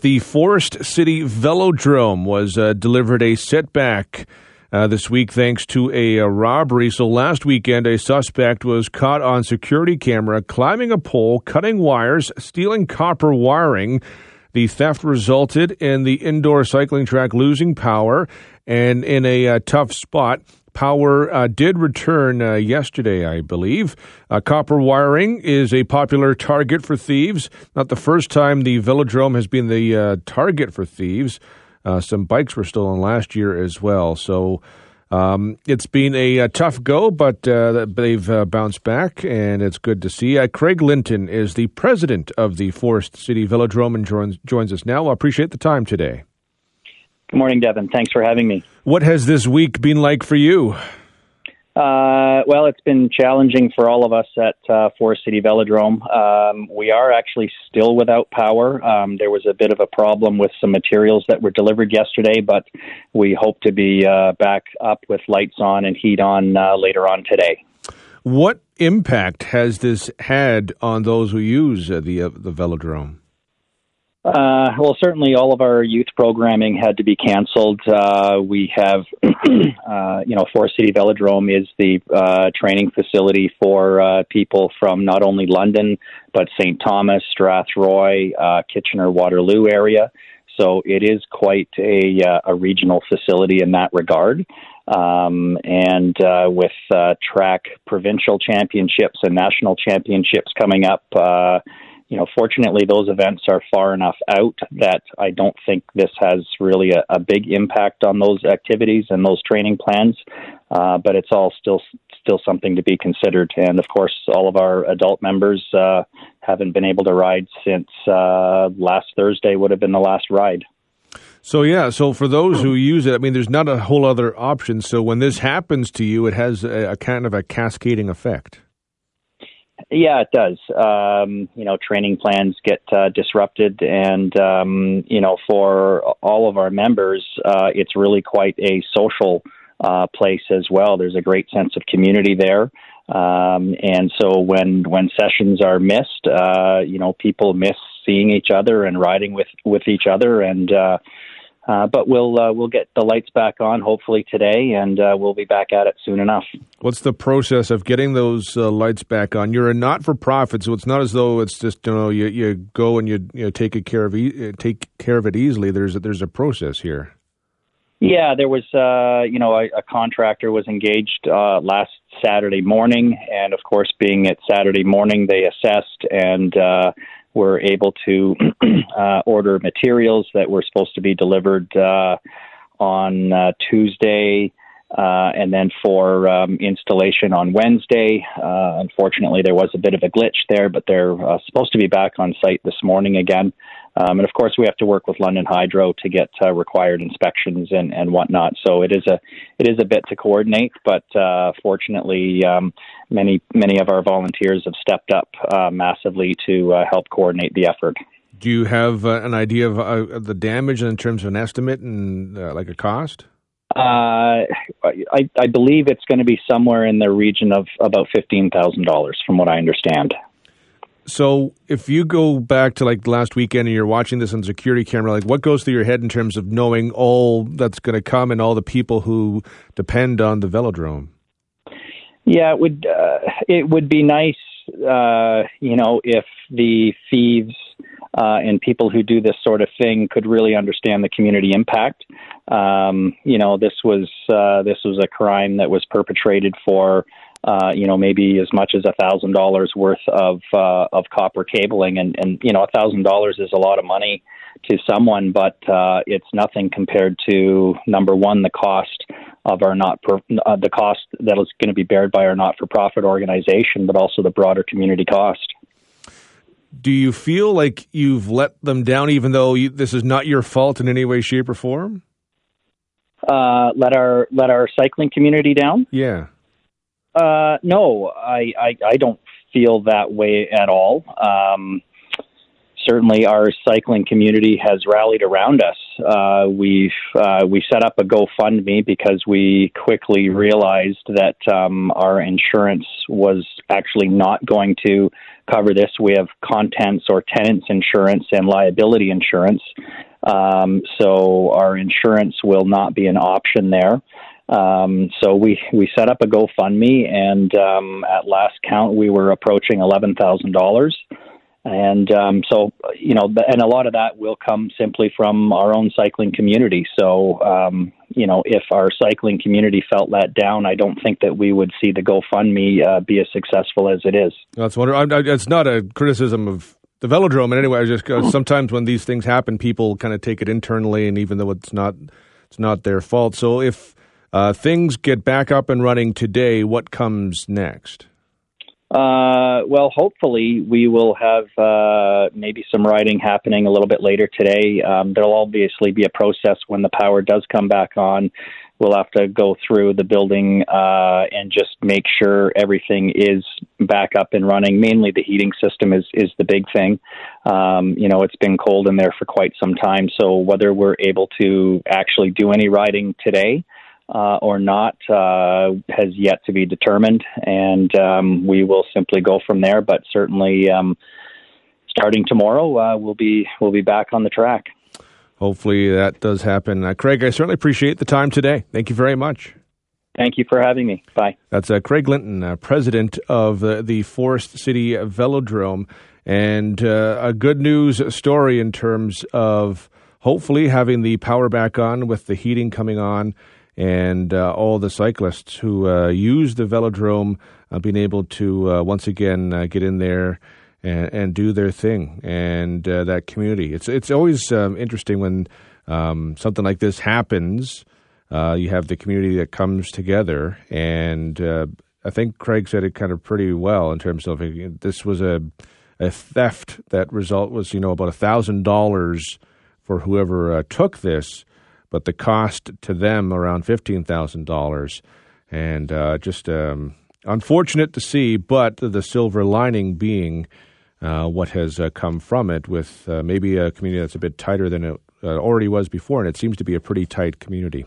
The Forest City Velodrome was uh, delivered a setback uh, this week thanks to a, a, robbery. So last weekend, a suspect was caught on security camera climbing a pole, cutting wires, stealing copper wiring. The theft resulted in the indoor cycling track losing power and in a, uh, tough spot. Power uh, did return uh, yesterday, I believe. Uh, copper wiring is a popular target for thieves. Not the first time the velodrome has been the uh, target for thieves. Uh, some bikes were stolen last year as well. So um, it's been a, a, tough go, but uh, they've bounced back, and it's good to see. Craig Linton is the president of the Forest City Velodrome and joins, joins us now. I appreciate the time today. Good morning, Devon. Thanks for having me. What has this week been like for you? Uh, well, it's been challenging for all of us at uh, Forest City Velodrome. Um, we are actually still without power. Um, there was a bit of a problem with some materials that were delivered yesterday, but we hope to be uh, back up with lights on and heat on uh, later on today. What impact has this had on those who use uh, the uh, the velodrome? Uh, well, certainly all of our youth programming had to be canceled. Uh, we have, uh, you know, Forest City Velodrome is the uh, training facility for uh, people from not only London, but St. Thomas, Strathroy, uh, Kitchener, Waterloo area. So it is quite a, a regional facility in that regard. Um, and with track provincial championships and national championships coming up, you know, fortunately, those events are far enough out that I don't think this has really a, a big impact on those activities and those training plans. Uh, but it's all still still something to be considered. And of course, all of our adult members uh, haven't been able to ride since uh, last Thursday would have been the last ride. So yeah, so for those who use it, I mean, there's not a whole other option. So when this happens to you, it has a, a kind of a cascading effect. Yeah, it does. Um, you know, training plans get uh, disrupted, and um, you know, for all of our members, uh, it's really quite a social uh, place as well. There's a great sense of community there, um, and so when when sessions are missed, uh, you know, people miss seeing each other and riding with with each other, and uh, but we'll uh, we'll get the lights back on hopefully today, and uh, we'll be back at it soon enough. What's the process of getting those uh, lights back on? You're a not for profit, so it's not as though it's just you know you, you go and you you know, take a care of e- uh, take care of it easily. There's a, there's a process here. Yeah, there was uh, you know a, a contractor was engaged last Saturday morning, and of course, being at Saturday morning, they assessed and were able to uh, order materials that were supposed to be delivered uh, on uh, Tuesday. Uh, and then for um, installation on Wednesday. Uh, unfortunately, there was a bit of a glitch there, but they're uh, supposed to be back on site this morning again. Um, and of course, we have to work with London Hydro to get uh, required inspections and, and whatnot. So it is a it is a bit to coordinate, but uh, fortunately, um, many many of our volunteers have stepped up uh, massively to uh, help coordinate the effort. Do you have uh, an idea of uh, the damage in terms of an estimate and like a cost? I, I believe it's going to be somewhere in the region of about fifteen thousand dollars, from what I understand. So if you go back to like last weekend and you're watching this on security camera, like what goes through your head in terms of knowing all that's going to come and all the people who depend on the velodrome? Yeah, it would uh, it would be nice, uh, you know, if the thieves uh, and people who do this sort of thing could really understand the community impact. Um, you know, this was uh, this was a crime that was perpetrated for uh, you know, maybe as much as a thousand dollars worth of uh, of copper cabling, and and you know, a thousand dollars is a lot of money to someone, but uh, it's nothing compared to number one, the cost of our not per, uh, the cost that is going to be bared by our not for profit organization, but also the broader community cost. Do you feel like you've let them down, even though you, this is not your fault in any way, shape, or form? Uh, let our let our cycling community down. Yeah. Uh, no, I, I, I don't feel that way at all. Um, certainly, our cycling community has rallied around us. Uh, we've uh, we set up a GoFundMe because we quickly realized that um, our insurance was actually not going to cover this. We have contents or tenants insurance and liability insurance. Um, so our insurance will not be an option there. Um, so we we set up a GoFundMe, and um, at last count, we were approaching eleven thousand dollars. And um, so, you know, and a lot of that will come simply from our own cycling community. So, um, you know, if our cycling community felt let down, I don't think that we would see the GoFundMe uh, be as successful as it is. That's wonderful. It's not a criticism of the velodrome in any way. I just uh, sometimes when these things happen, people kind of take it internally, and even though it's not, it's not their fault. So if uh, things get back up and running today, what comes next? Uh, well, hopefully we will have uh, maybe some riding happening a little bit later today. Um, there'll obviously be a process when the power does come back on. We'll have to go through the building uh, and just make sure everything is back up and running. Mainly, the heating system is is the big thing. Um, you know, it's been cold in there for quite some time, so whether we're able to actually do any riding today uh, or not uh, has yet to be determined, and um, we will simply go from there. But certainly, um, starting tomorrow, uh, we'll be we'll be back on the track. Hopefully, that does happen. Uh, Craig, I certainly appreciate the time today. Thank you very much. Thank you for having me. Bye. That's uh, Craig Linton, uh, president of the Forest City Velodrome, and a good news story in terms of hopefully having the power back on with the heating coming on and uh, all the cyclists who uh, use the velodrome uh, being able to uh, once again uh, get in there and, and, do their thing and uh, that community. It's it's always um, interesting when um, something like this happens. you have the community that comes together, and I think Craig said it kind of pretty well in terms of this was a a theft. That result was you know about a thousand dollars for whoever took this but the cost to them around fifteen thousand dollars, and uh, just um, unfortunate to see. But the silver lining being uh, what has uh, come from it, with uh, maybe a community that's a bit tighter than it uh, already was before, and it seems to be a pretty tight community.